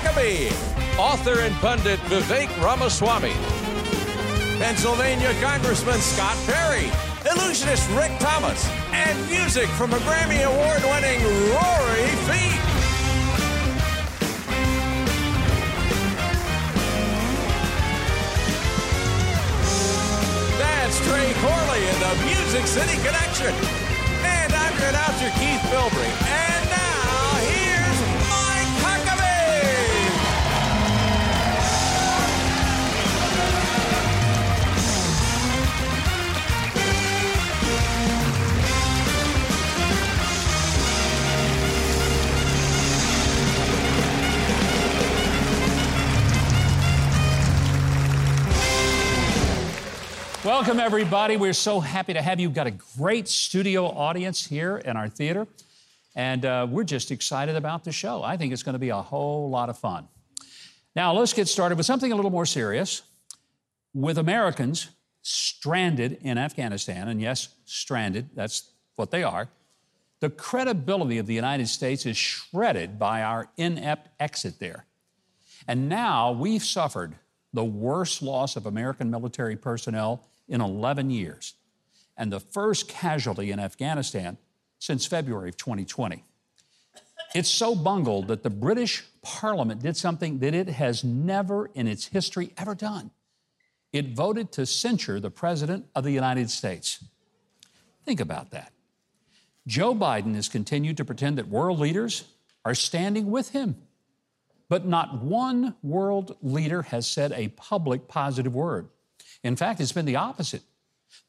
Huckabee, author and pundit Vivek Ramaswamy, Pennsylvania Congressman Scott Perry, illusionist Rick Thomas, and music from a Grammy Award winning Rory Feek. That's Trey Corley in the Music City Connection. And I'm your announcer, Keith Bilbrey. And Welcome, everybody. We're so happy to have you. We've got a great studio audience here in our theater, and uh, we're just excited about the show. I think it's going to be a whole lot of fun. Now, let's get started with something a little more serious. With Americans stranded in Afghanistan, and yes, stranded, that's what they are, the credibility of the United States is shredded by our inept exit there. And now we've suffered the worst loss of American military personnel in 11 years, and the first casualty in Afghanistan since February of 2020. It's so bungled that the British Parliament did something that it has never in its history ever done. It voted to censure the President of the United States. Think about that. Joe Biden has continued to pretend that world leaders are standing with him. But not one world leader has said a public positive word. In fact, it's been the opposite.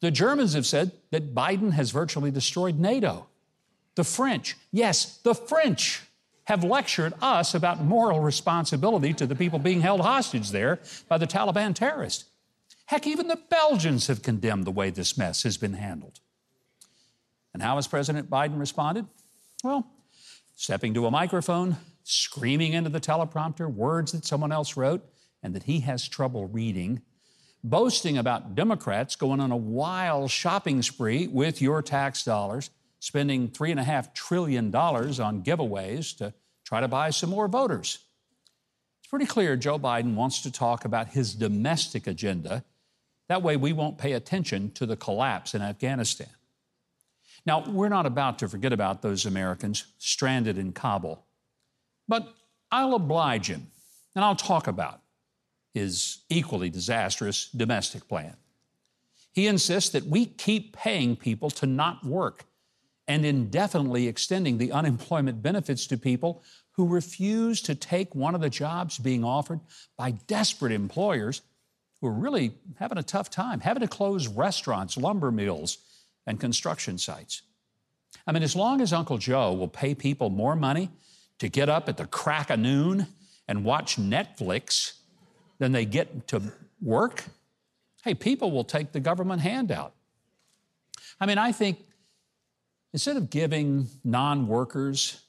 The Germans have said that Biden has virtually destroyed NATO. The French, yes, the French have lectured us about moral responsibility to the people being held hostage there by the Taliban terrorists. Heck, even the Belgians have condemned the way this mess has been handled. And how has President Biden responded? Well, stepping to a microphone, screaming into the teleprompter words that someone else wrote and that he has trouble reading, boasting about Democrats going on a wild shopping spree with your tax dollars, spending $3.5 trillion on giveaways to try to buy some more voters. It's pretty clear Joe Biden wants to talk about his domestic agenda. That way, we won't pay attention to the collapse in Afghanistan. Now, we're not about to forget about those Americans stranded in Kabul, but I'll oblige him and I'll talk about his equally disastrous domestic plan. He insists that we keep paying people to not work and indefinitely extending the unemployment benefits to people who refuse to take one of the jobs being offered by desperate employers who are really having a tough time, having to close restaurants, lumber mills, and construction sites. I mean, as long as Uncle Joe will pay people more money to get up at the crack of noon and watch Netflix than they get to work, hey, people will take the government handout. I mean, I think instead of giving non workers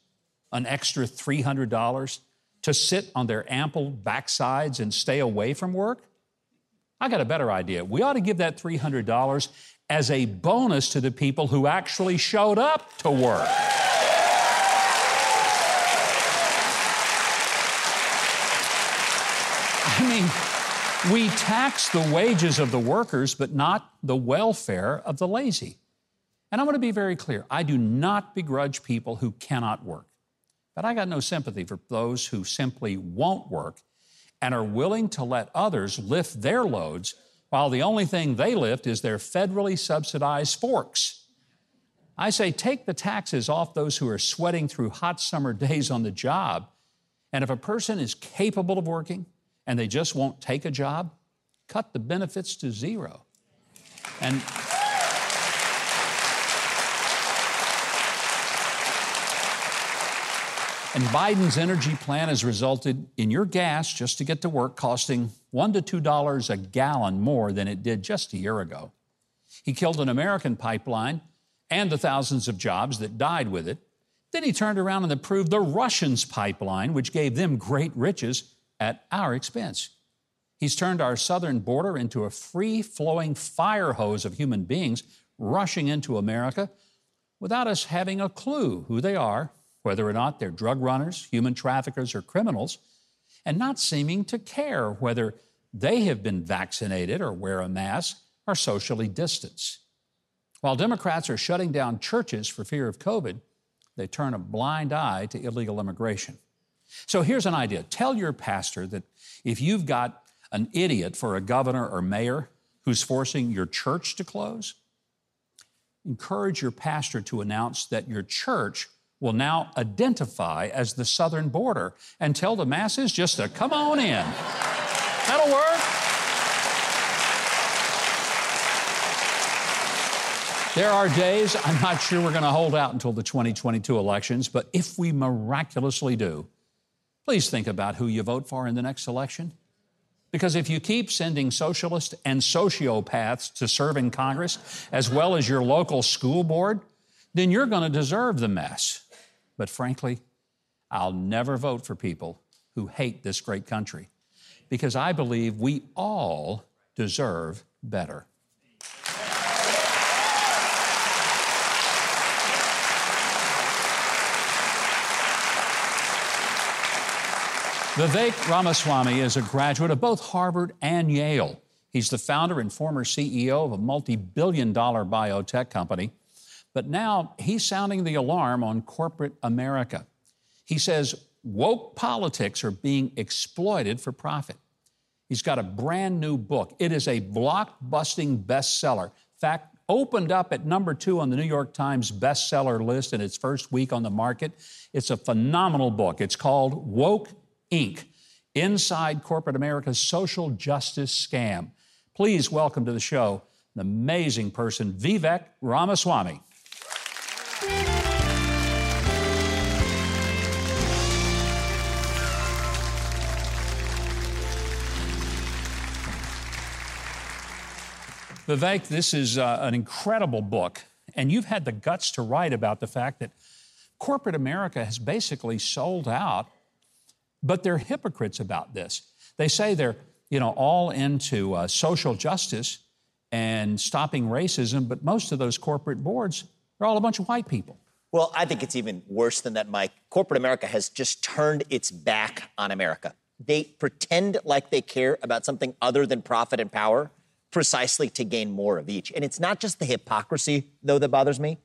an extra $300 to sit on their ample backsides and stay away from work, I got a better idea. We ought to give that $300 as a bonus to the people who actually showed up to work. I mean, we tax the wages of the workers, but not the welfare of the lazy. And I want to be very clear I do not begrudge people who cannot work, but I got no sympathy for those who simply won't work and are willing to let others lift their loads while the only thing they lift is their federally subsidized forks. I say take the taxes off those who are sweating through hot summer days on the job. And if a person is capable of working and they just won't take a job, cut the benefits to zero. And And Biden's energy plan has resulted in your gas just to get to work costing one to two dollars a gallon more than it did just a year ago. He killed an American pipeline and the thousands of jobs that died with it. Then he turned around and approved the Russians' pipeline, which gave them great riches at our expense. He's turned our southern border into a free flowing fire hose of human beings rushing into America without us having a clue who they are whether or not they're drug runners, human traffickers, or criminals. and not seeming to care whether they have been vaccinated or wear a mask or socially distance. While Democrats are shutting down churches for fear of COVID, they turn a blind eye to illegal immigration. So here's an idea tell your pastor that if you've got an idiot for a governor or mayor who's forcing your church to close, encourage your pastor to announce that your church will now identify as the southern border and tell the masses just to come on in. That'll work. There are days, I'm not sure we're going to hold out until the 2022 elections, but if we miraculously do, please think about who you vote for in the next election. Because if you keep sending socialists and sociopaths to serve in Congress, as well as your local school board, then you're going to deserve the mess. But frankly, I'll never vote for people who hate this great country because I believe we all deserve better. Vivek Ramaswamy is a graduate of both Harvard and Yale. He's the founder and former CEO of a multi billion dollar biotech company. But now he's sounding the alarm on corporate America. He says woke politics are being exploited for profit. He's got a brand new book. It is a blockbusting bestseller. In fact, opened up at number two on the New York Times bestseller list in its first week on the market. It's a phenomenal book. It's called Woke Inc., Inside Corporate America's Social Justice Scam. Please welcome to the show an amazing person, Vivek Ramaswamy. Vivek, this is uh, an incredible book, and you've had the guts to write about the fact that corporate America has basically sold out but they're hypocrites about this. They say they're, you know, all into uh, social justice and stopping racism, but most of those corporate boards are all a bunch of white people. Well, I think it's even worse than that, Mike. Corporate America has just turned its back on America. They pretend like they care about something other than profit and power precisely to gain more of each. And it's not just the hypocrisy, though, that bothers me.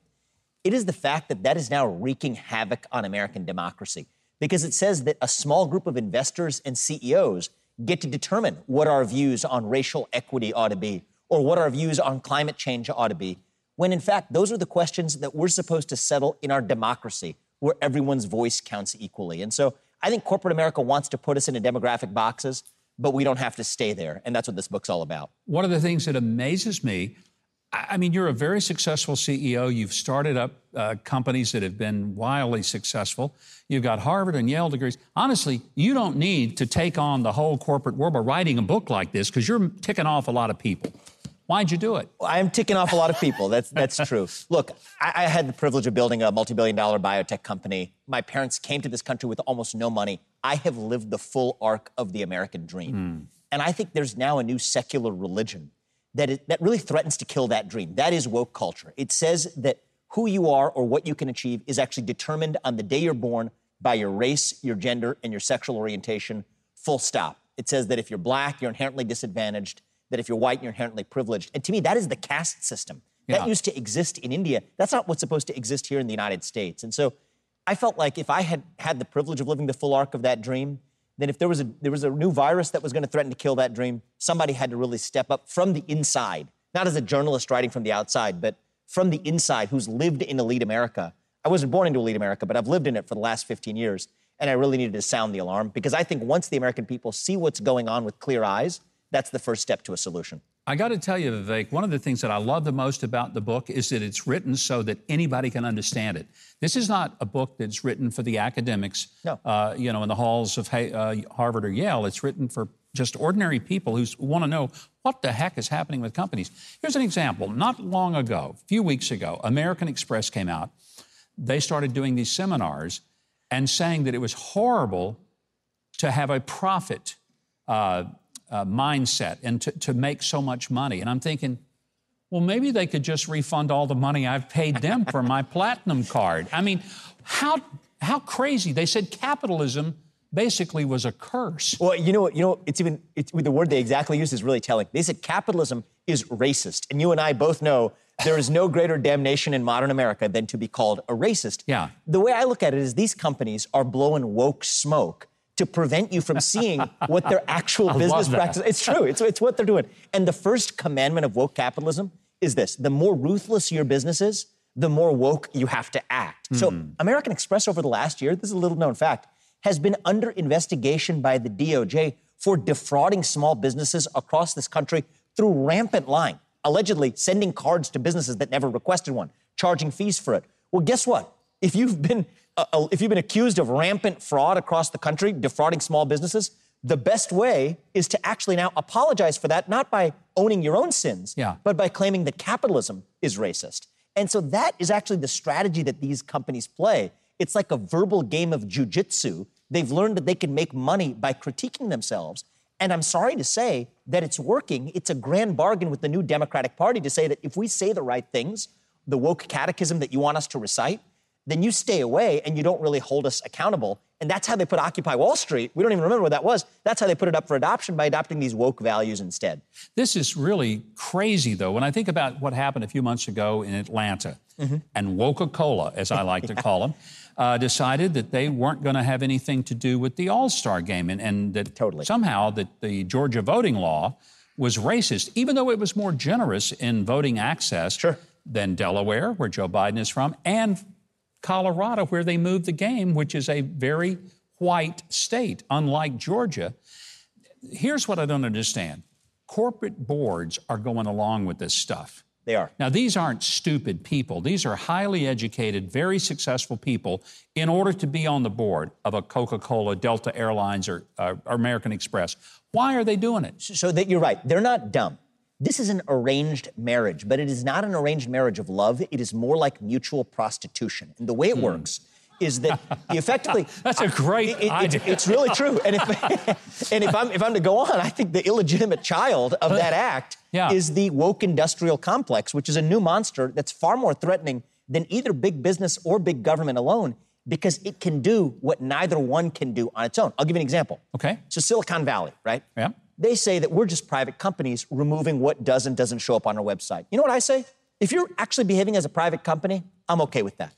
It is the fact that that is now wreaking havoc on American democracy because it says that a small group of investors and CEOs get to determine what our views on racial equity ought to be or what our views on climate change ought to be, when in fact, those are the questions that we're supposed to settle in our democracy where everyone's voice counts equally. And so I think corporate America wants to put us into demographic boxes, but we don't have to stay there. And that's what this book's all about. One of the things that amazes me I mean, you're a very successful CEO. You've started up uh, companies that have been wildly successful. You've got Harvard and Yale degrees. Honestly, you don't need to take on the whole corporate world by writing a book like this because you're ticking off a lot of people. Why'd you do it? I'm ticking off a lot of people. That's that's true. Look, I, I had the privilege of building a multi-billion dollar biotech company. My parents came to this country with almost no money. I have lived the full arc of the American dream. Mm. And I think there's now a new secular religion that, it, that really threatens to kill that dream. That is woke culture. It says that who you are or what you can achieve is actually determined on the day you're born by your race, your gender, and your sexual orientation, full stop. It says that if you're black, you're inherently disadvantaged, that if you're white, you're inherently privileged. And to me, that is the caste system. Yeah. That used to exist in India. That's not what's supposed to exist here in the United States. And so I felt like if I had had the privilege of living the full arc of that dream, then if there was a there was a new virus that was going to threaten to kill that dream, somebody had to really step up from the inside, not as a journalist writing from the outside, but from the inside who's lived in elite America. I wasn't born into elite America, but I've lived in it for the last 15 years, and I really needed to sound the alarm because I think once the American people see what's going on with clear eyes, that's the first step to a solution. I got to tell you, Vivek, one of the things that I love the most about the book is that it's written so that anybody can understand it. This is not a book that's written for the academics, no. uh, you know, in the halls of uh, Harvard or Yale. It's written for just ordinary people who want to know what the heck is happening with companies. Here's an example. Not long ago, a few weeks ago, American Express came out. They started doing these seminars and saying that it was horrible to have a profit uh, uh, mindset and to, to make so much money. And I'm thinking, well, maybe they could just refund all the money I've paid them for my platinum card. I mean, how, how crazy. They said capitalism basically was a curse. Well, you know, you know, it's even it's, the word they exactly used is really telling. They said capitalism is racist, and you and I both know there is no greater damnation in modern America than to be called a racist. Yeah. The way I look at it is these companies are blowing woke smoke to prevent you from seeing what their actual business practice. It's true. It's, it's what they're doing. And the first commandment of woke capitalism is this: the more ruthless your business is, the more woke you have to act. Mm. So hmm. American Express over the last year, this is a little known fact, has been under investigation by the DOJ for defrauding small businesses across this country through rampant lying, allegedly sending cards to businesses that never requested one, charging fees for it. Well, guess what? If you've been uh, if you've been accused of rampant fraud across the country, defrauding small businesses, the best way is to actually now apologize for that, not by owning your own sins, yeah. but by claiming that capitalism is racist. And so that is actually the strategy that these companies play. It's like a verbal game of jujitsu. They've learned that they can make money by critiquing themselves. And I'm sorry to say that it's working. It's a grand bargain with the new Democratic Party to say that if we say the right things, the woke catechism that you want us to recite, then you stay away and you don't really hold us accountable. And that's how they put Occupy Wall Street. We don't even remember what that was. That's how they put it up for adoption by adopting these woke values instead. This is really crazy, though. When I think about what happened a few months ago in Atlanta, mm-hmm. and Coca Cola, as I like to call them, uh, decided that they weren't going to have anything to do with the All Star game, and, and that totally. somehow that the Georgia voting law was racist, even though it was more generous in voting access sure. than Delaware, where Joe Biden is from, and Colorado, where they moved the game, which is a very white state, unlike Georgia. Here's what I don't understand corporate boards are going along with this stuff. They are. Now, these aren't stupid people. These are highly educated, very successful people in order to be on the board of a Coca Cola, Delta Airlines, or, uh, or American Express. Why are they doing it? So that you're right. They're not dumb. This is an arranged marriage, but it is not an arranged marriage of love. It is more like mutual prostitution. And the way it hmm. works is that effectively that's a great it, it, idea. It, it's really true. And if and if I'm if I'm to go on, I think the illegitimate child of that act yeah. is the woke industrial complex, which is a new monster that's far more threatening than either big business or big government alone because it can do what neither one can do on its own. I'll give you an example. Okay. So Silicon Valley, right? Yeah. They say that we're just private companies removing what does and doesn't show up on our website. You know what I say? If you're actually behaving as a private company, I'm okay with that.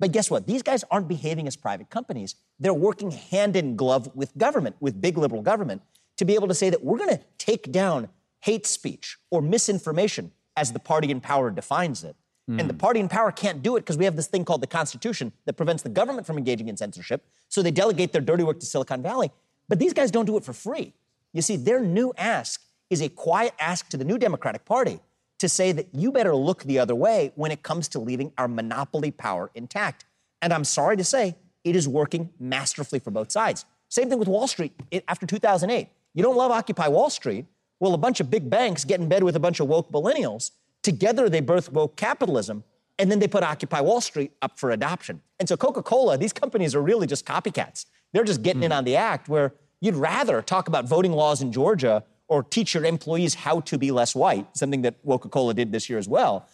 But guess what? These guys aren't behaving as private companies. They're working hand in glove with government, with big liberal government, to be able to say that we're going to take down hate speech or misinformation as the party in power defines it. Mm. And the party in power can't do it because we have this thing called the Constitution that prevents the government from engaging in censorship. So they delegate their dirty work to Silicon Valley. But these guys don't do it for free. You see, their new ask is a quiet ask to the new Democratic Party to say that you better look the other way when it comes to leaving our monopoly power intact. And I'm sorry to say, it is working masterfully for both sides. Same thing with Wall Street after 2008. You don't love Occupy Wall Street? Well, a bunch of big banks get in bed with a bunch of woke millennials. Together, they birth woke capitalism, and then they put Occupy Wall Street up for adoption. And so, Coca Cola, these companies are really just copycats. They're just getting mm. in hmm. on the act where You'd rather talk about voting laws in Georgia or teach your employees how to be less white, something that Coca Cola did this year as well.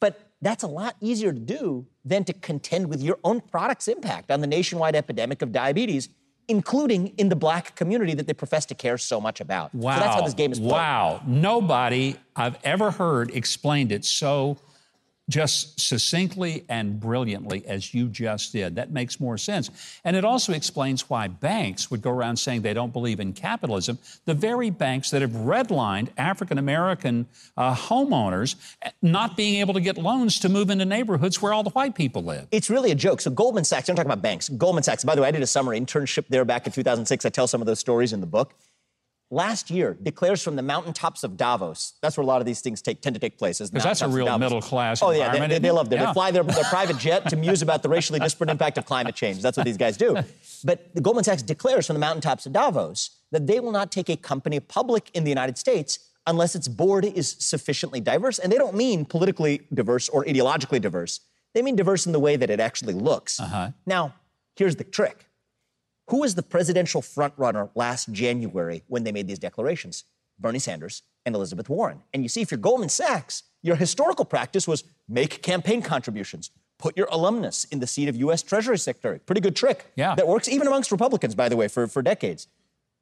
But that's a lot easier to do than to contend with your own product's impact on the nationwide epidemic of diabetes, including in the black community that they profess to care so much about. Wow. So that's how this game is played. Wow. Nobody I've ever heard explained it so just succinctly and brilliantly as you just did. That makes more sense. And it also explains why banks would go around saying they don't believe in capitalism. The very banks that have redlined African American uh, homeowners not being able to get loans to move into neighborhoods where all the white people live. It's really a joke. So Goldman Sachs, I'm talking about banks. Goldman Sachs, by the way, I did a summer internship there back in 2006. I tell some of those stories in the book last year declares from the mountaintops of Davos. That's where a lot of these things take, tend to take place. Because that's a real middle class. Oh yeah, they, they, love it. Yeah. They fly their, their private jet to muse about the racially disparate impact of climate change. That's what these guys do. But the Goldman Sachs declares from the mountaintops of Davos that they will not take a company public in the United States unless its board is sufficiently diverse. And they don't mean politically diverse or ideologically diverse. They mean diverse in the way that it actually looks. Uh-huh. Now, here's the trick who was the presidential frontrunner last January when they made these declarations? Bernie Sanders and Elizabeth Warren. And you see, if you're Goldman Sachs, your historical practice was make campaign contributions, put your alumnus in the seat of U.S. Treasury Secretary. Pretty good trick. Yeah. That works even amongst Republicans, by the way, for, for decades.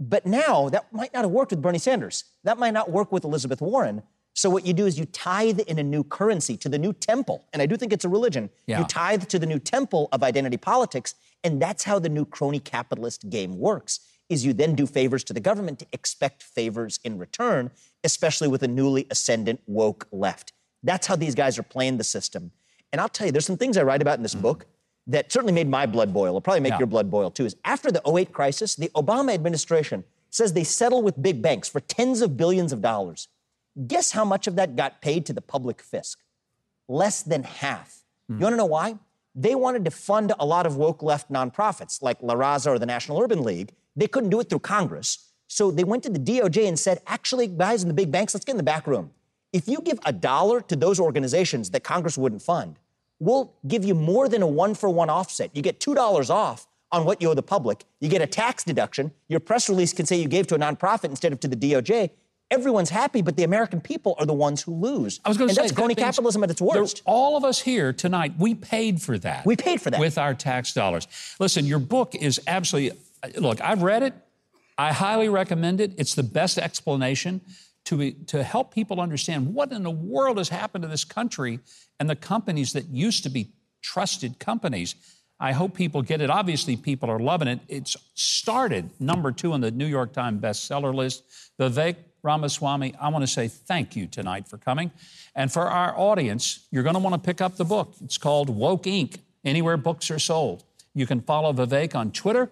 But now that might not have worked with Bernie Sanders. That might not work with Elizabeth Warren. So what you do is you tithe in a new currency to the new temple, and I do think it's a religion. Yeah. You tithe to the new temple of identity politics, and that's how the new crony capitalist game works. Is you then do favors to the government to expect favors in return, especially with a newly ascendant woke left. That's how these guys are playing the system. And I'll tell you, there's some things I write about in this mm-hmm. book that certainly made my blood boil. It'll probably make Yeah. your blood boil too. Is after the 08 crisis, the Obama administration says they settle with big banks for tens of billions of dollars. Guess how much of that got paid to the public fisc? Less than half. You mm. want to know why? They wanted to fund a lot of woke left nonprofits like La Raza or the National Urban League. They couldn't do it through Congress. So they went to the DOJ and said, actually, guys in the big banks, let's get in the back room. If you give a dollar to those organizations that Congress wouldn't fund, we'll give you more than a one for one offset. You get $2 off on what you owe the public. You get a tax deduction. Your press release can say you gave to a nonprofit instead of to the DOJ. Everyone's happy, but the American people are the ones who lose. I was going to and say that's crony that capitalism at its worst. all of us here tonight, we paid for that. We paid for that. with our tax dollars. Listen, your book is absolutely. Look, I've read it. I highly recommend it. It's the best explanation to to help people understand what in the world has happened to this country and the companies that used to be trusted companies. I hope people get it. Obviously, people are loving it. It's started number two on the New York Times bestseller list. Vivek Ramaswamy, I want to say thank you tonight for coming. And for our audience, you're going to want to pick up the book. It's called Woke Inc., anywhere books are sold. You can follow Vivek on Twitter.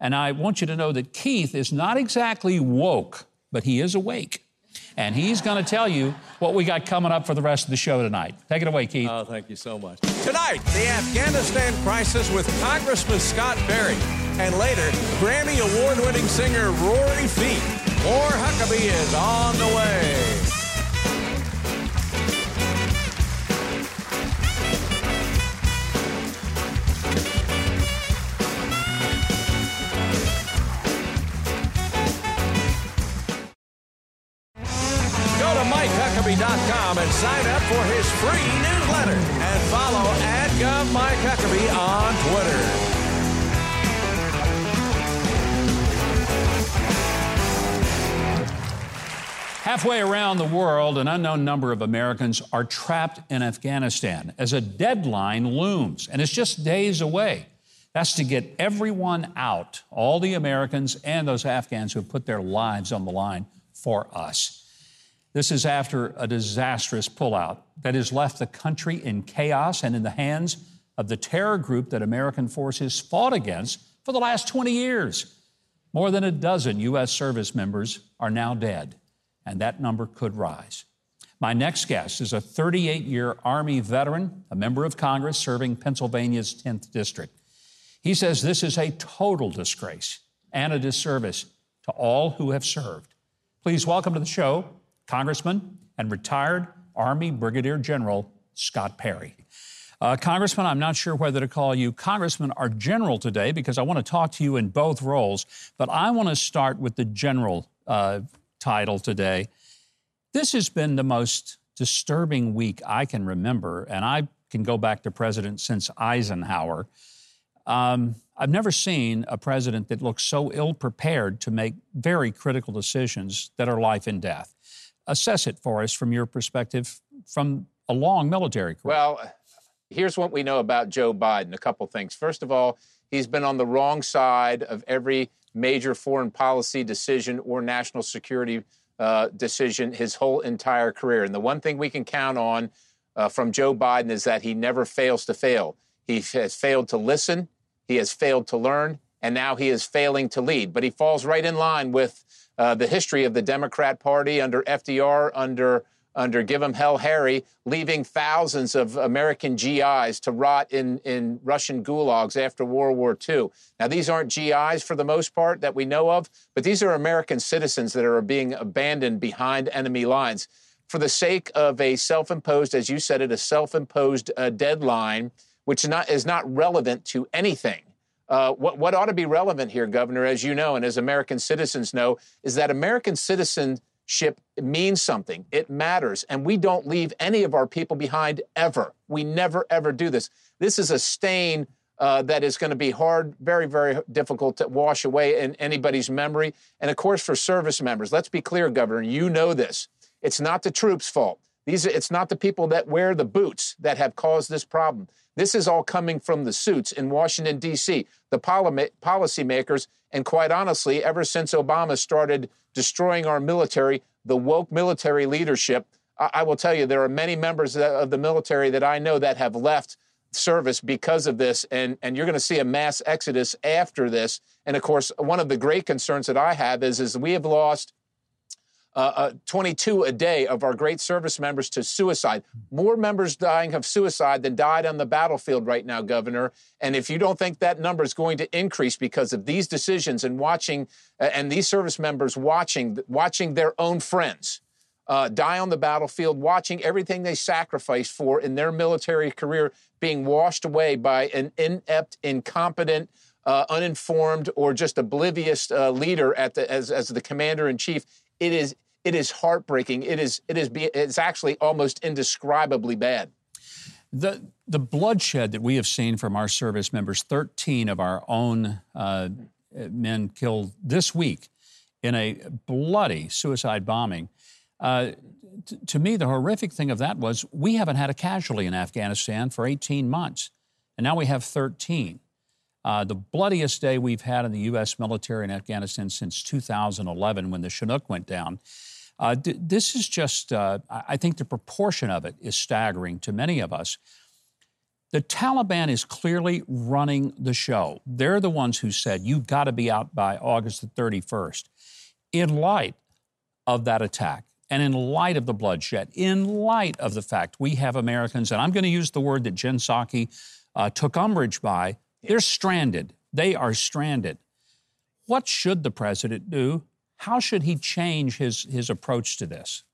And I want you to know that Keith is not exactly woke, but he is awake. And he's going to tell you what we got coming up for the rest of the show tonight. Take it away, Keith. Oh, thank you so much. Tonight, the Afghanistan crisis with Congressman Scott Perry. And later, Grammy award winning singer Rory Feek. More Huckabee is on the way. Go to MikeHuckabee.com and sign up for his free newsletter. And follow at Mike Huckabee on Twitter. Halfway around the world, an unknown number of Americans are trapped in Afghanistan as a deadline looms, and it's just days away. That's to get everyone out, all the Americans and those Afghans who have put their lives on the line for us. This is after a disastrous pullout that has left the country in chaos and in the hands of the terror group that American forces fought against for the last 20 years. More than a dozen U.S. service members are now dead, and that number could rise. My next guest is a 38 year Army veteran, a member of Congress serving Pennsylvania's 10th District. He says this is a total disgrace and a disservice to all who have served. Please welcome to the show Congressman and retired Army Brigadier General Scott Perry. Uh, Congressman, I'm not sure whether to call you Congressman or General today because I want to talk to you in both roles, but I want to start with the General uh, title today. This has been the most disturbing week I can remember, and I can go back to president since Eisenhower. Um, I've never seen a president that looks so ill prepared to make very critical decisions that are life and death. Assess it for us from your perspective from a long military career. Well, here's what we know about Joe Biden a couple things. First of all, he's been on the wrong side of every major foreign policy decision or national security uh, decision his whole entire career. And the one thing we can count on uh, from Joe Biden is that he never fails to fail. He has failed to listen, he has failed to learn, and now he is failing to lead. But he falls right in line with uh, the history of the Democrat Party under FDR, under under Give 'em Hell Harry, leaving thousands of American GIs to rot in, in Russian gulags after World War II. Now, these aren't GIs for the most part that we know of, but these are American citizens that are being abandoned behind enemy lines for the sake of a self imposed, as you said it, a self imposed uh, deadline, which not, is not relevant to anything. Uh, what, what ought to be relevant here, Governor, as you know, and as American citizens know, is that American citizens ship means something. It matters. And we don't leave any of our people behind ever. We never, ever do this. This is a stain uh, that is going to be hard, very, very difficult to wash away in anybody's memory. And of course, for service members, let's be clear, Governor, you know this. It's not the troops' fault. These, it's not the people that wear the boots that have caused this problem. This is all coming from the suits in Washington, D.C., the policymakers, and quite honestly, ever since Obama started destroying our military, the woke military leadership, I, I will tell you, there are many members of the military that I know that have left service because of this, and, and you're going to see a mass exodus after this. And of course, one of the great concerns that I have is, is we have lost uh, uh, 22 a day of our great service members to suicide. More members dying of suicide than died on the battlefield right now, Governor. And if you don't think that number is going to increase because of these decisions and watching, uh, and these service members watching, watching their own friends uh, die on the battlefield, watching everything they sacrificed for in their military career being washed away by an inept, incompetent, uh, uninformed, or just oblivious uh, leader at the, as, as the commander in chief. It is it is heartbreaking. It is it is it's actually almost indescribably bad. The the bloodshed that we have seen from our service members, 13 of our own uh, men killed this week in a bloody suicide bombing. Uh, t- to me, the horrific thing of that was we haven't had a casualty in Afghanistan for 18 months, and now we have 13. Uh, the bloodiest day we've had in the U.S. military in Afghanistan since 2011 when the Chinook went down. Uh, this is just, uh, I think the proportion of it is staggering to many of us. The Taliban is clearly running the show. They're the ones who said, you've got to be out by August the 31st. In light of that attack, and in light of the bloodshed, in light of the fact we have Americans, and I'm going to use the word that Jen Psaki uh, took umbrage by, they're stranded. They are stranded. What should the president do? How should he change his, his approach to this?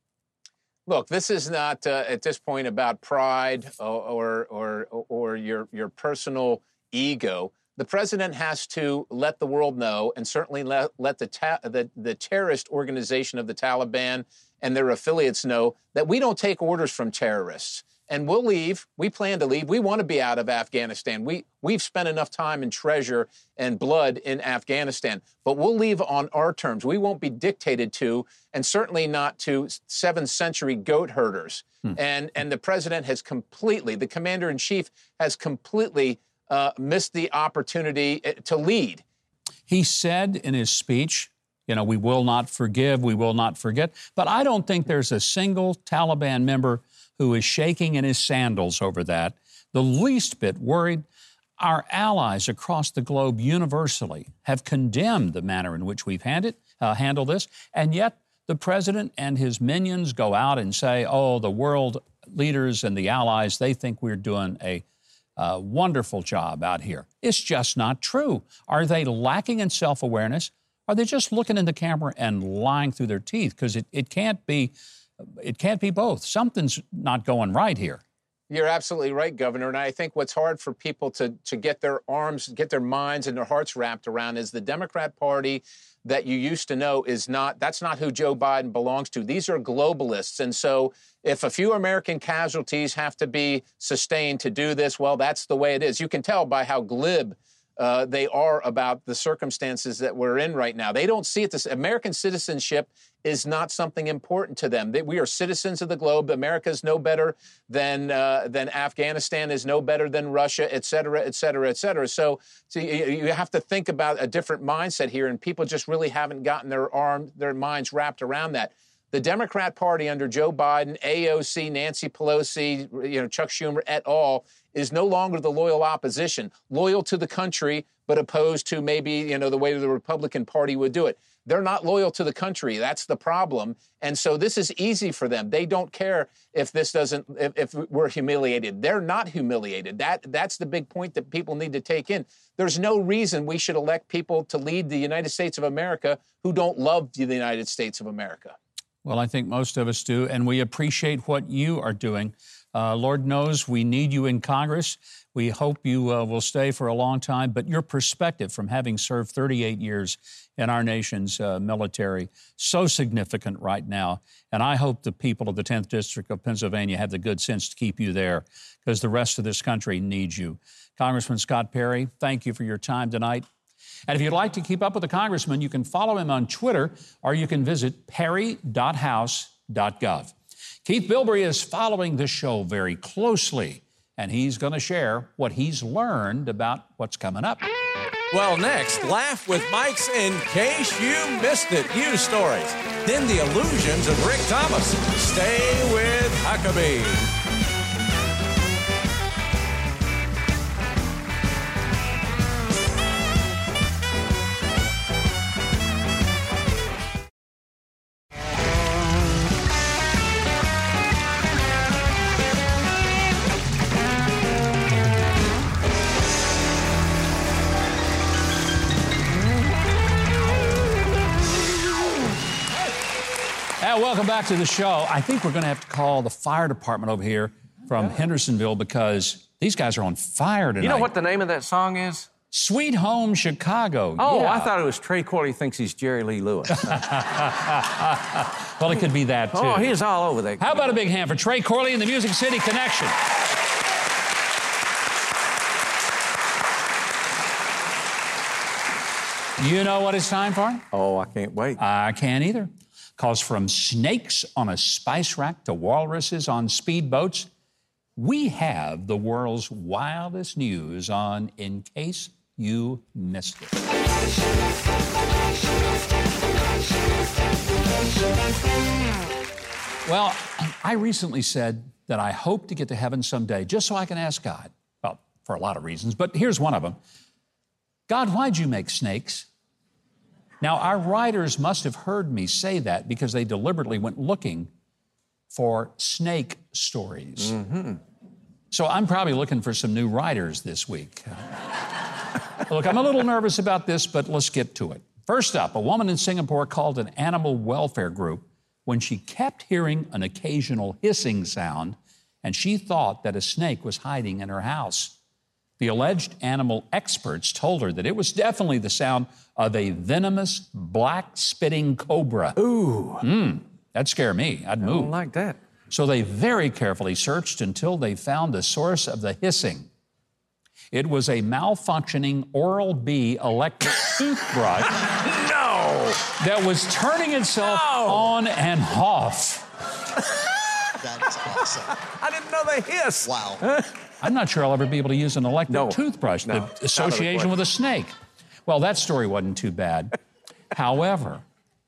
Look, this is not uh, at this point about pride or, or, or, or your, your personal ego. The president has to let the world know, and certainly let, let the, ta- the, the terrorist organization of the Taliban and their affiliates know that we don't take orders from terrorists and we'll leave. We plan to leave. We want to be out of Afghanistan. We we've spent enough time and treasure and blood in Afghanistan, but we'll leave on our terms. We won't be dictated to, and certainly not to seventh century goat herders. Hmm. And and the president has completely, the commander in chief has completely uh, missed the opportunity uh, to lead. He said in his speech. You know, we will not forgive, we will not forget. But I don't think there's a single Taliban member who is shaking in his sandals over that, the least bit worried. Our allies across the globe universally have condemned the manner in which we've handled, uh, handled this, and yet the president and his minions go out and say, oh, the world leaders and the allies, they think we're doing a uh, wonderful job out here. It's just not true. Are they lacking in self awareness? Are they just looking in the camera and lying through their teeth? Because it, it can't be it can't be both. Something's not going right here. You're absolutely right, Governor. And I think what's hard for people to, to get their arms, get their minds and their hearts wrapped around is the Democrat Party that you used to know is not, that's not who Joe Biden belongs to. These are globalists. And so if a few American casualties have to be sustained to do this, well, that's the way it is. You can tell by how glib uh, they are about the circumstances that we're in right now. They don't see it. This American citizenship is not something important to them. They, we are citizens of the globe. America is no better than uh, than Afghanistan is no better than Russia, et cetera, et cetera, et cetera. So, so you, you have to think about a different mindset here, and people just really haven't gotten their arm, their minds wrapped around that. The Democrat Party under Joe Biden, AOC, Nancy Pelosi, you know, Chuck Schumer et al is no longer the loyal opposition, loyal to the country, but opposed to maybe, you know, the way the Republican Party would do it. They're not loyal to the country. That's the problem. And so this is easy for them. They don't care if this doesn't, if, if, we're humiliated. They're not humiliated. That, that's the big point that people need to take in. There's no reason we should elect people to lead the United States of America who don't love the United States of America. Well, I think most of us do. And we appreciate what you are doing Uh, Lord knows we need you in Congress. We hope you uh, will stay for a long time, but your perspective from having served 38 years in our nation's uh, military, so significant right now. And I hope the people of the 10th District of Pennsylvania have the good sense to keep you there because the rest of this country needs you. Congressman Scott Perry, thank you for your time tonight. And if you'd like to keep up with the congressman, you can follow him on Twitter or you can visit perry.house.gov. Keith Bilbrey is following the show very closely, and he's going to share what he's learned about what's coming up. Well, next, laugh with Mike's In Case You Missed It News Stories. Then the illusions of Rick Thomas. Stay with Huckabee. Back to the show. I think we're going to have to call the fire department over here from Hendersonville because these guys are on fire tonight. You know what the name of that song is? Sweet Home Chicago. Oh, yeah. I thought it was Trey Corley thinks he's Jerry Lee Lewis. well, it could be that oh, too. Oh, he's all over that. How about a big hand for Trey Corley and the Music City Connection? You know what it's time for? Oh, I can't wait. I can't either. Because from snakes on a spice rack to walruses on speedboats, we have the world's wildest news on In Case You Missed It. Well, I recently said that I hope to get to heaven someday just so I can ask God. Well, for a lot of reasons, but here's one of them God, why'd you make snakes? Now, our writers must have heard me say that because they deliberately went looking for snake stories. Mm-hmm. So I'm probably looking for some new writers this week. Look, I'm a little nervous about this, but let's get to it. First up, a woman in Singapore called an animal welfare group when she kept hearing an occasional hissing sound and she thought that a snake was hiding in her house. The alleged animal experts told her that it was definitely the sound of a venomous black spitting cobra. Ooh. Mm, that'd scare me. I'd move. I don't like that. So they very carefully searched until they found the source of the hissing. It was a malfunctioning Oral B electric toothbrush. no! That was turning itself no! on and off. That's awesome. I didn't know they hiss. Wow. I'm not sure I'll ever be able to use an electric no. toothbrush. No. The association with a snake. Well, that story wasn't too bad. However,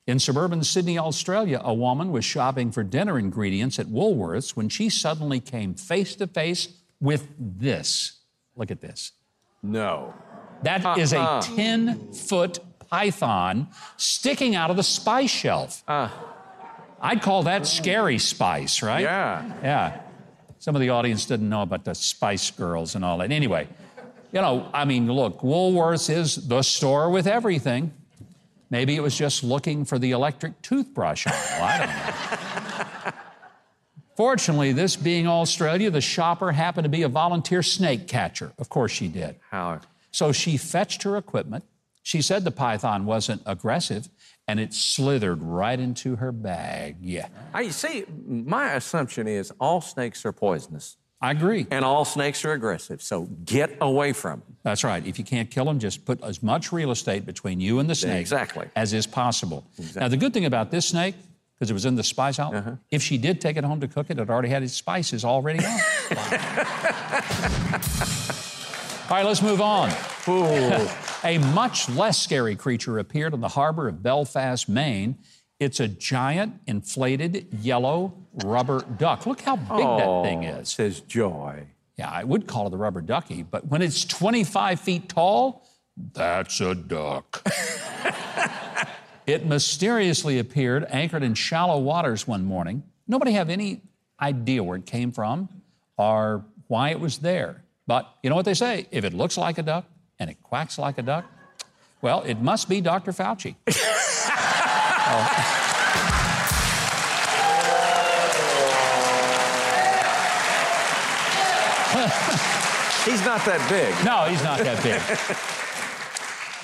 in suburban Sydney, Australia, a woman was shopping for dinner ingredients at Woolworths when she suddenly came face to face with this. Look at this. No. That uh, is a 10 uh. foot python sticking out of the spice shelf. Uh. I'd call that scary spice, right? Yeah. Yeah. Some of the audience didn't know about the Spice Girls and all that. Anyway, you know, I mean, look, Woolworths is the store with everything. Maybe it was just looking for the electric toothbrush aisle. I don't know. Fortunately, this being Australia, the shopper happened to be a volunteer snake catcher. Of course, she did. How? So she fetched her equipment. She said the python wasn't aggressive, and it slithered right into her bag. Yeah. I see. My assumption is all snakes are poisonous. I agree. And all snakes are aggressive, so get away from them. That's right. If you can't kill them, just put as much real estate between you and the snake exactly. as is possible. Exactly. Now, the good thing about this snake, because it was in the spice house, uh-huh. if she did take it home to cook it, it already had its spices already on. All right, let's move on. a much less scary creature appeared in the harbor of Belfast, Maine it's a giant, inflated, yellow rubber duck. Look how big oh, that thing is. Says joy. Yeah, I would call it a rubber ducky, but when it's 25 feet tall, that's a duck. it mysteriously appeared anchored in shallow waters one morning. Nobody have any idea where it came from or why it was there. But you know what they say? If it looks like a duck and it quacks like a duck, well, it must be Dr. Fauci. He's not that big. No, he's not that big.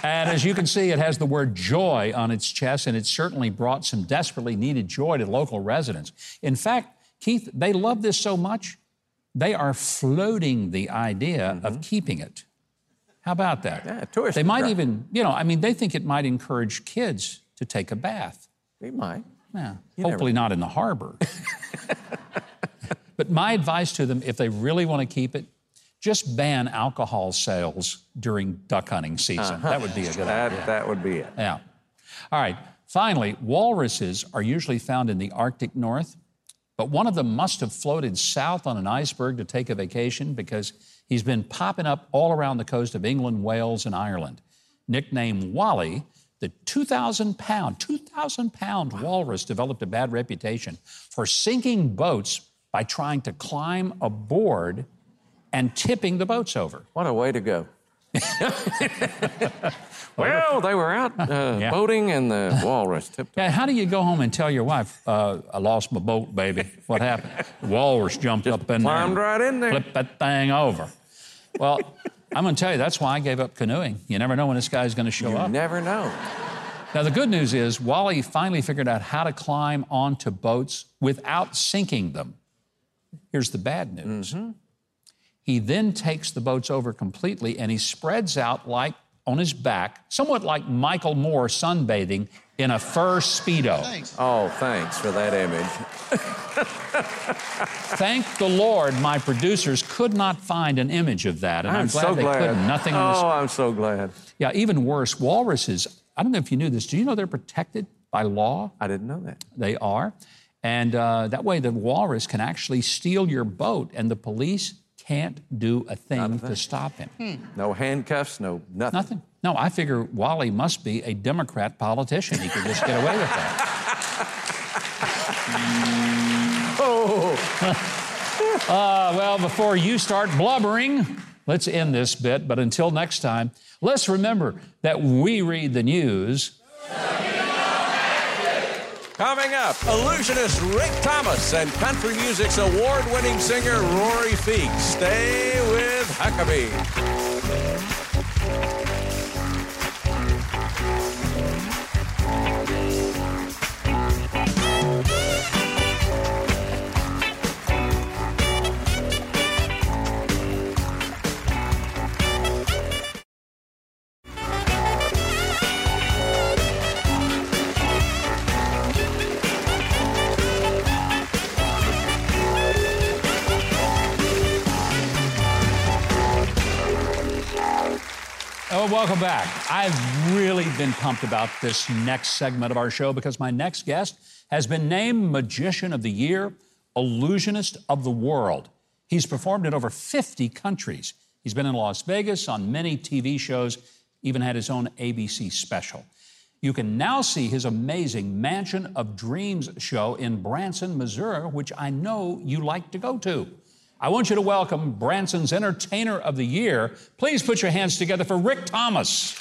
and as you can see, it has the word joy on its chest, and it certainly brought some desperately needed joy to local residents. In fact, Keith, they love this so much, they are floating the idea of mm-hmm. keeping it. How about that? Yeah, tourist They might even, you know, I mean, they think it might encourage kids to take a bath. He might. Yeah, never hopefully not in the harbor. but my advice to them, if they really want to keep it, just ban alcohol sales during duck hunting season. Uh-huh. That would be a good That, idea. that would be it. Yeah. All right. Finally, walruses are usually found in the Arctic North, but one of them must have floated south on an iceberg to take a vacation because he's been popping up all around the coast of England, Wales, and Ireland. Nicknamed Wally, the 2,000 pound, 2,000 pound walrus developed a bad reputation for sinking boats by trying to climb aboard and tipping the boats over. What a way to go. well, they were out uh, Yeah. boating and the walrus tipped. Yeah, how do you go home and tell your wife, uh, I lost my boat, baby? What happened? The walrus jumped up in there. climbed right in there. Flipped that thing over. Well, I'm going to tell you, that's why I gave up canoeing. You never know when this guy's going to show You up. You never know. Now, the good news is, Wally finally figured out how to climb onto boats without sinking them. Here's the bad news. Mm-hmm. He then takes the boats over completely and he spreads out like on his back, somewhat like Michael Moore sunbathing in a fur Speedo. Thanks. Oh, thanks for that image. Thank the Lord, my producers could not find an image of that, and I'm, I'm glad so they glad. couldn't. Nothing on oh, this. I'm so glad. Yeah, even worse, walruses. I don't know if you knew this. Do you know they're protected by law? I didn't know that. They are, and uh, that way the walrus can actually steal your boat, and the police can't do a thing, to stop him. No handcuffs, no nothing. Nothing. No, I figure Wally must be a Democrat politician. He could just get away with that. Oh. uh, well, before you start blubbering, let's end this bit. But until next time, let's remember that we read the news. Coming up, illusionist Rick Thomas and country music's award winning singer Rory Feek. Stay with Huckabee. Oh, welcome back. I've really been pumped about this next segment of our show because my next guest has been named Magician of the Year, Illusionist of the World. He's performed in over 50 countries. He's been in Las Vegas on many TV shows, even had his own ABC special. You can now see his amazing Mansion of Dreams show in Branson, Missouri, which I know you like to go to. I want you to welcome Branson's Entertainer of the Year. Please put your hands together for Rick Thomas.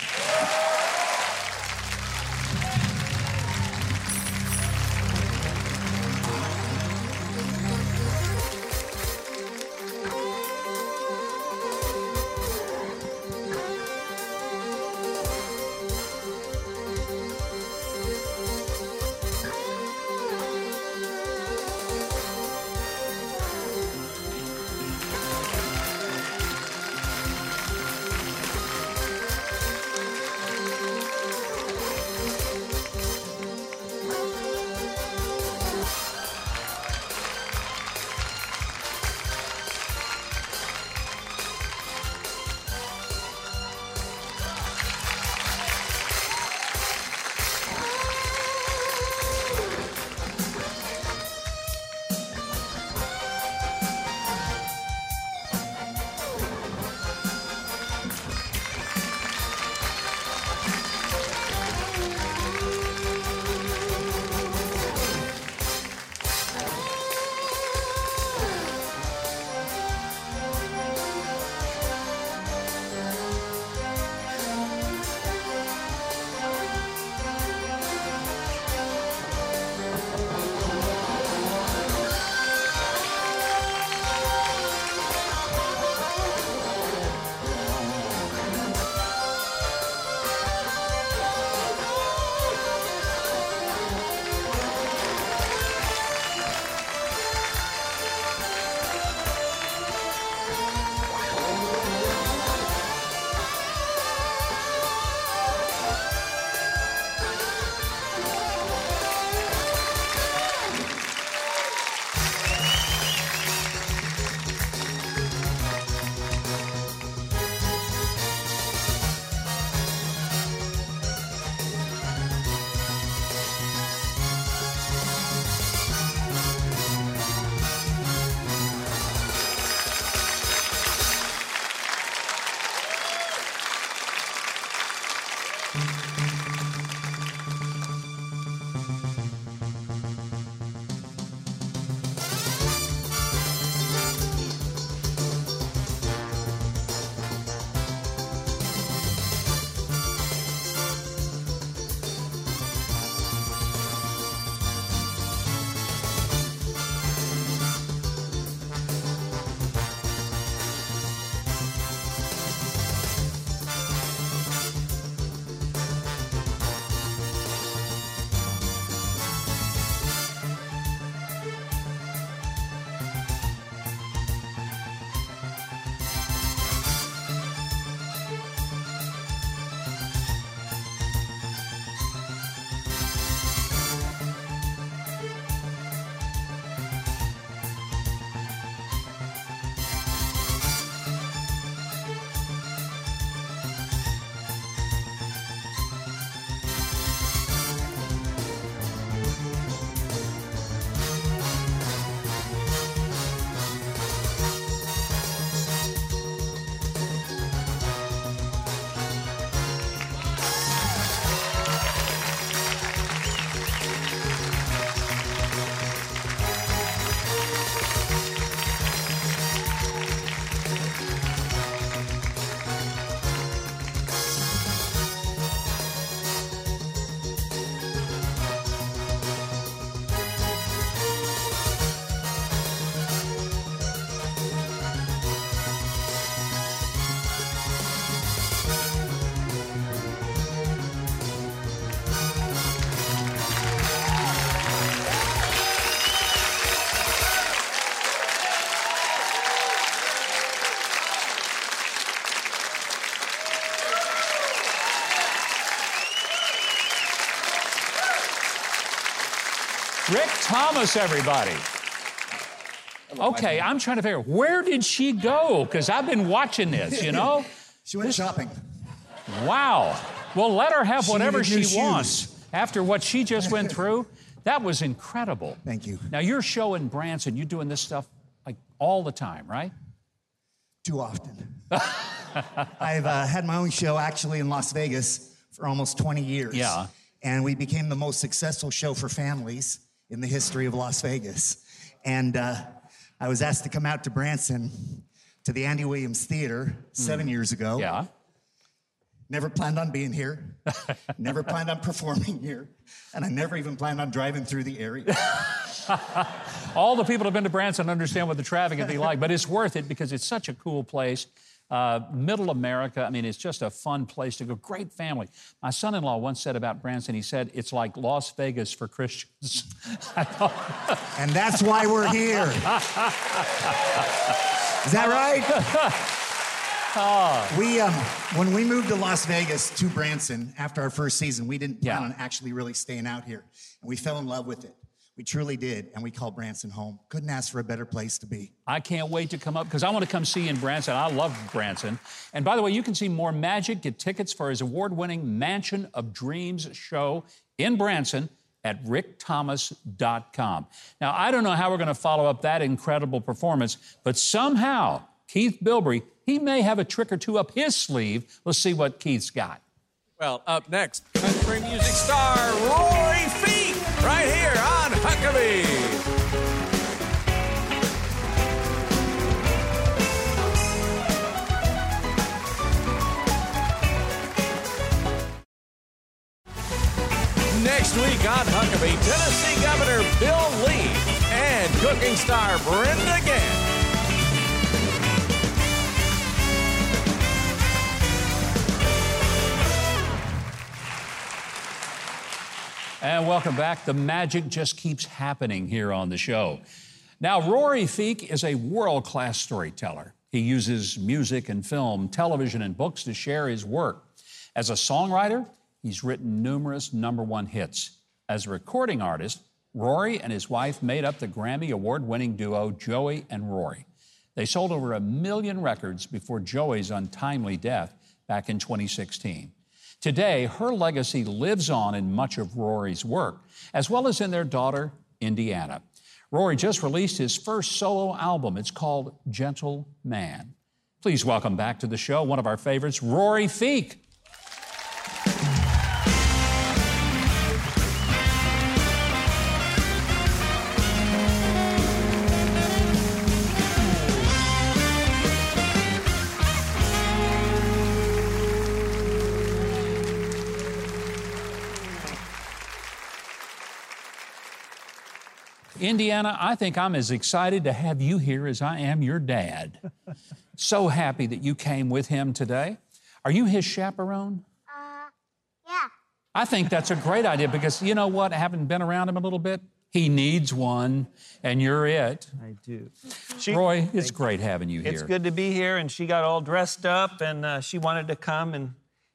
Rick Thomas, everybody. Okay, I'm trying to figure out where did she go? Because I've been watching this, you know? She went shopping. Wow. Well, let her have She whatever she wants after what she just went through. That was incredible. Thank you. Now, your show in Branson, you're doing this stuff like all the time, right? Too often. I've uh, had my own show actually in Las Vegas for almost 20 years. Yeah. And we became the most successful show for families in the history of Las Vegas. And uh, I was asked to come out to Branson to the Andy Williams Theater seven years ago. Yeah. Never planned on being here. never planned on performing here. And I never even planned on driving through the area. All the people who've been to Branson understand what the traffic would be like, but it's worth it because it's such a cool place. Uh, middle America, I mean, it's just a fun place to go. Great family. My son in law once said about Branson, he said, it's like Las Vegas for Christians. And that's why we're here. Is that right? We, um, when we moved to Las Vegas to Branson after our first season, we didn't plan Yeah. on actually really staying out here. And we fell in love with it. We truly did. And we called Branson home. Couldn't ask for a better place to be. I can't wait to come up because I want to come see you in Branson. I love Branson. And by the way, you can see more magic, get tickets for his award winning Mansion of Dreams show in Branson at rickthomas.com. Now, I don't know how we're going to follow up that incredible performance, but somehow Keith Bilbrey, he may have a trick or two up his sleeve. Let's see what Keith's got. Well, up next, country music star Rory Feek, right here on Huckabee. Next week on Huckabee, Tennessee Governor Bill Lee and cooking star Brenda Gantt. And welcome back. The magic just keeps happening here on the show. Now, Rory Feek is a world class storyteller. He uses music and film, television, and books to share his work. As a songwriter, he's written numerous number one hits. As a recording artist, Rory and his wife made up the Grammy award winning duo Joey and Rory. They sold over a million records before Joey's untimely death back in 2016. Today, her legacy lives on in much of Rory's work, as well as in their daughter, Indiana. Rory just released his first solo album. It's called Gentle Man. Please welcome back to the show one of our favorites, Rory Feek. Indiana, I think I'm as excited to have you here as I am your dad. so happy that you came with him today. Are you his chaperone? Uh, yeah. I think that's a great idea because you know what? Having been around him a little bit, he needs one, and you're it. I do. She, Rory, it's great having you here. it's good to be here, and she got all dressed up, and uh, she wanted to come and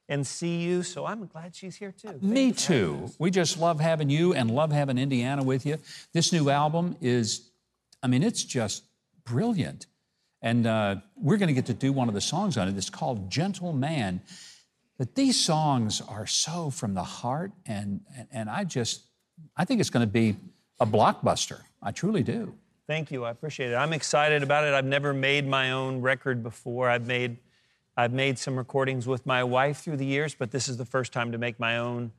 and see you. So I'm glad she's here too. Me too. We just love having you and love having Indiana with you. This new album is, I mean, it's just brilliant. And uh, we're going to get to do one of the songs on it. It's called Gentle Man. But these songs are so from the heart, and, and, and I just, I think it's going to be a blockbuster. I truly do. Thank you. I appreciate it. I'm excited about it. I've never made my own record before. I've made I've made some recordings with my wife through the years, but this is the first time to make my own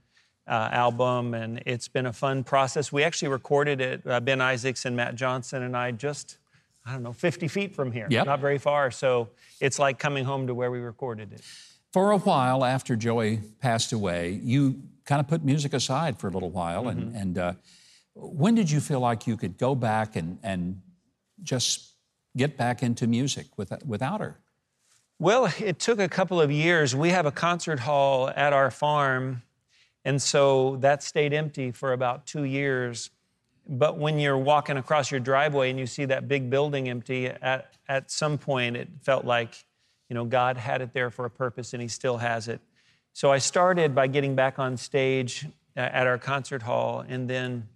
uh, album, and it's been a fun process. We actually recorded it, uh, Ben Isaacs and Matt Johnson and I, just I don't know, 50 feet from here, Yep. not very far. So it's like coming home to where we recorded it. For a while after Joey passed away, you kind of put music aside for a little while. And, and uh, when did you feel like you could go back and, and just get back into music with, without her? Well, it took a couple of years. We have a concert hall at our farm, and so that stayed empty for about two years. But when you're walking across your driveway and you see that big building empty, at, at some point it felt like, you know, God had it there for a purpose and He still has it. So I started by getting back on stage uh, at our concert hall, and then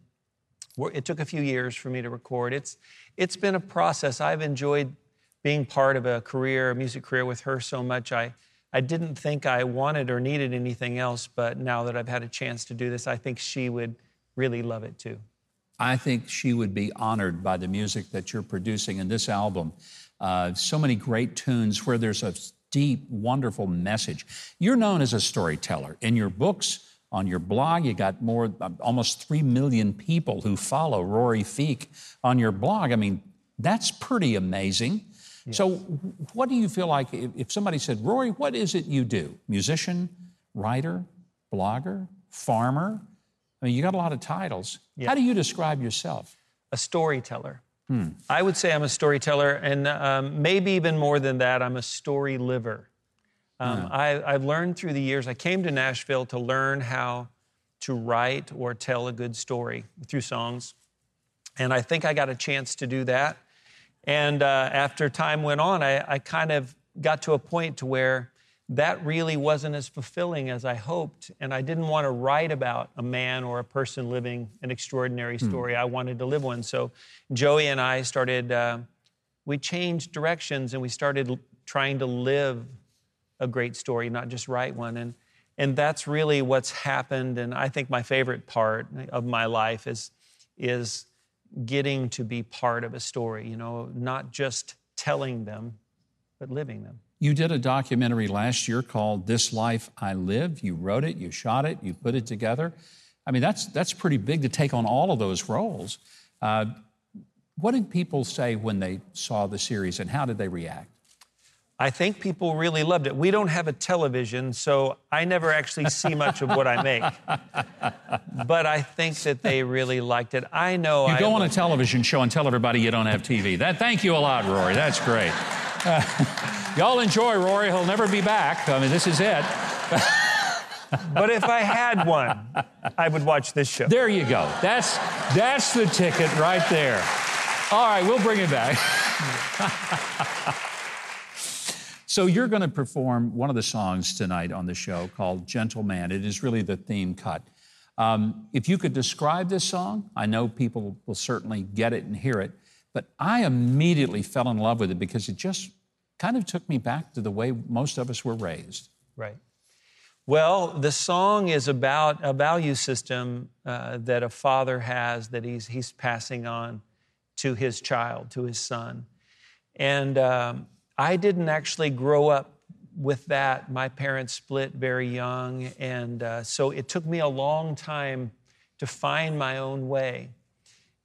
it took a few years for me to record. It's, it's been a process. I've enjoyed being part of a career, a music career with her so much. I, I didn't think I wanted or needed anything else, but now that I've had a chance to do this, I think she would really love it too. I think she would be honored by the music that you're producing in this album. Uh, so many great tunes where there's a deep, wonderful message. You're known as a storyteller. In your books, on your blog, you got more, uh, almost 3 million people who follow Rory Feek on your blog. I mean, that's pretty amazing. Yes. So, what do you feel like if, somebody said, Rory, what is it you do? Musician, writer, blogger, farmer? I mean, you got a lot of titles. Yeah. How do you describe yourself? A storyteller. Hmm. I would say I'm a storyteller, and um, maybe even more than that, I'm a story liver. Um, I, have learned through the years, I came to Nashville to learn how to write or tell a good story through songs. And I think I got a chance to do that. And uh, after time went on, I, I kind of got to a point to where that really wasn't as fulfilling as I hoped. And I didn't want to write about a man or a person living an extraordinary hmm. story. Hmm. I wanted to live one. So Joey and I started, uh, we changed directions and we started trying to live a great story, not just write one. And, and that's really what's happened. And I think my favorite part of my life is, is getting to be part of a story, you know, not just telling them, but living them. You did a documentary last year called This Life I Live. You wrote it, you shot it, you put it together. I mean, that's, that's pretty big to take on all of those roles. Uh, what did people say when they saw the series and how did they react? I think people really loved it. We don't have a television, so I never actually see much of what I make. But I think that they really liked it. I know. You I go on a television show and tell everybody you don't have TV. That, thank you a lot, Rory. That's great. Uh, y'all enjoy Rory. He'll never be back. I mean, this is it. but if I had one, I would watch this show. There you go. That's that's the ticket right there. All right, we'll bring it back. So you're going to perform one of the songs tonight on the show called "Gentle Man." It is really the theme cut. Um, if you could describe this song, I know people will certainly get it and hear it. But I immediately fell in love with it because it just kind of took me back to the way most of us were raised. Right. Well, the song is about a value system uh, that a father has that he's, he's passing on to his child, to his son. And um, I didn't actually grow up with that. My parents split very young, and uh, so it took me a long time to find my own way.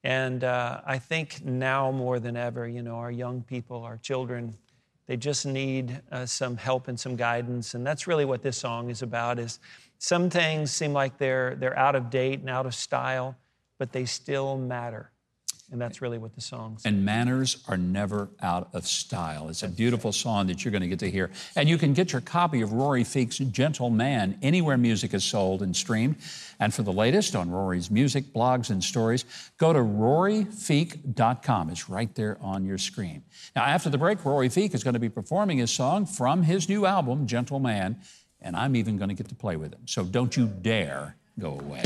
And uh, I think now more than ever, you know, our young people, our children, they just need uh, some help and some guidance. And that's really what this song is about is some things seem like they're, they're out of date and out of style, but they still matter. And that's really what the song And manners are never out of style. It's a beautiful song that you're going to get to hear. And you can get your copy of Rory Feek's Gentle Man anywhere music is sold and streamed. And for the latest on Rory's music, blogs, and stories, go to roryfeek.com. It's right there on your screen. Now, after the break, Rory Feek is going to be performing his song from his new album, Gentle Man. And I'm even going to get to play with him. So don't you dare go away.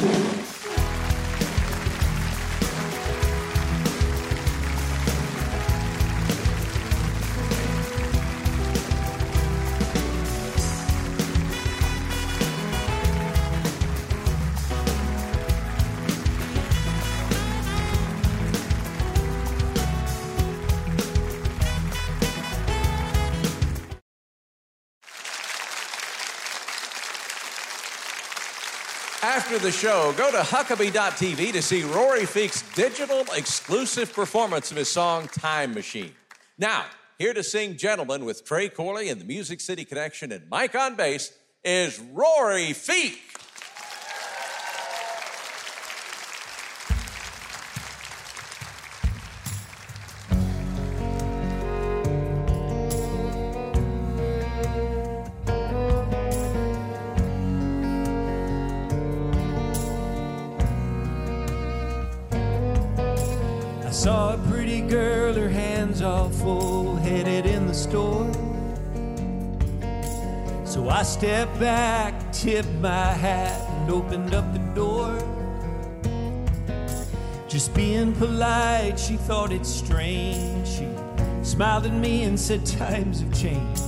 After the show, go to Huckabee.tv to see Rory Feek's digital exclusive performance of his song Time Machine. Now, here to sing Gentle Man with Trey Corley and the Music City Connection and Mike on bass is Rory Feek. I stepped back, tipped my hat, and opened up the door. Just being polite, she thought it strange. She smiled at me and said, Times have changed.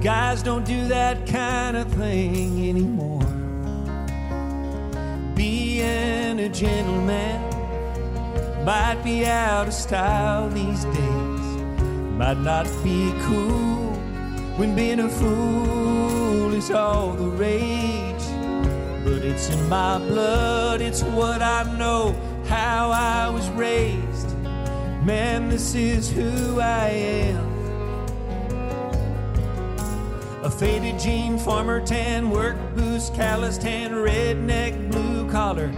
Guys don't do that kind of thing anymore. Being a gentleman might be out of style these days, might not be cool when being a fool is all the rage. But it's in my blood, it's what I know, how I was raised. Man, this is who I am. A faded jean, farmer tan, work boots, calloused hand, redneck, blue collar,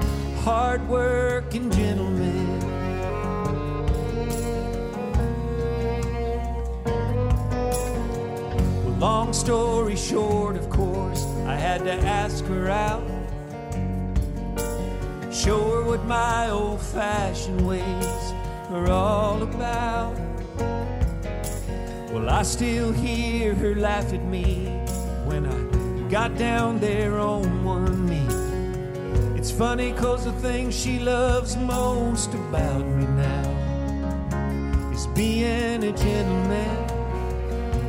hard working gentleman. Long story short, of course, I had to ask her out. Show her what my old fashioned ways are all about. Well, I still hear her laugh at me when I got down there on one knee. It's funny cause the thing she loves most about me now is being a gentleman.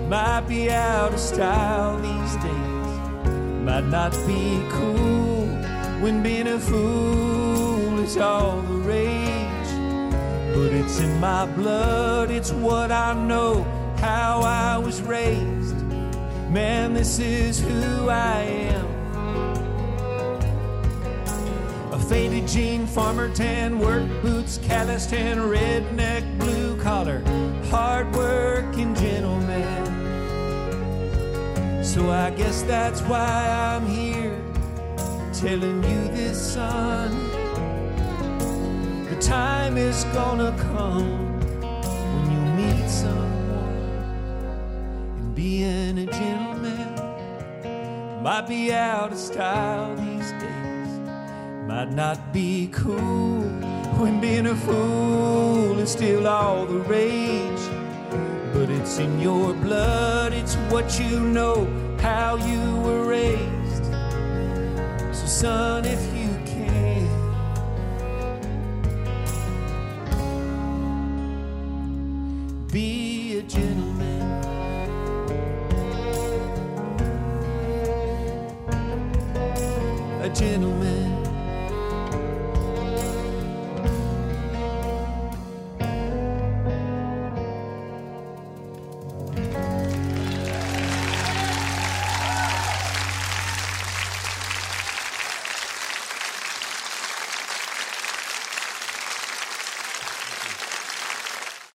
Might be out of style these days, might not be cool when being a fool is all the rage. But it's in my blood, it's what I know, how I was raised. Man, this is who I am. A faded jean, farmer tan, work boots, calloused hand, redneck, blue collar, hard working gentleman. So I guess that's why I'm here telling you this, son. The time is gonna come when you meet someone and being a gentleman might be out of style these days, might not be cool when being a fool is still all the rage. But it's in your blood, it's what you know, how you were raised. So, son, if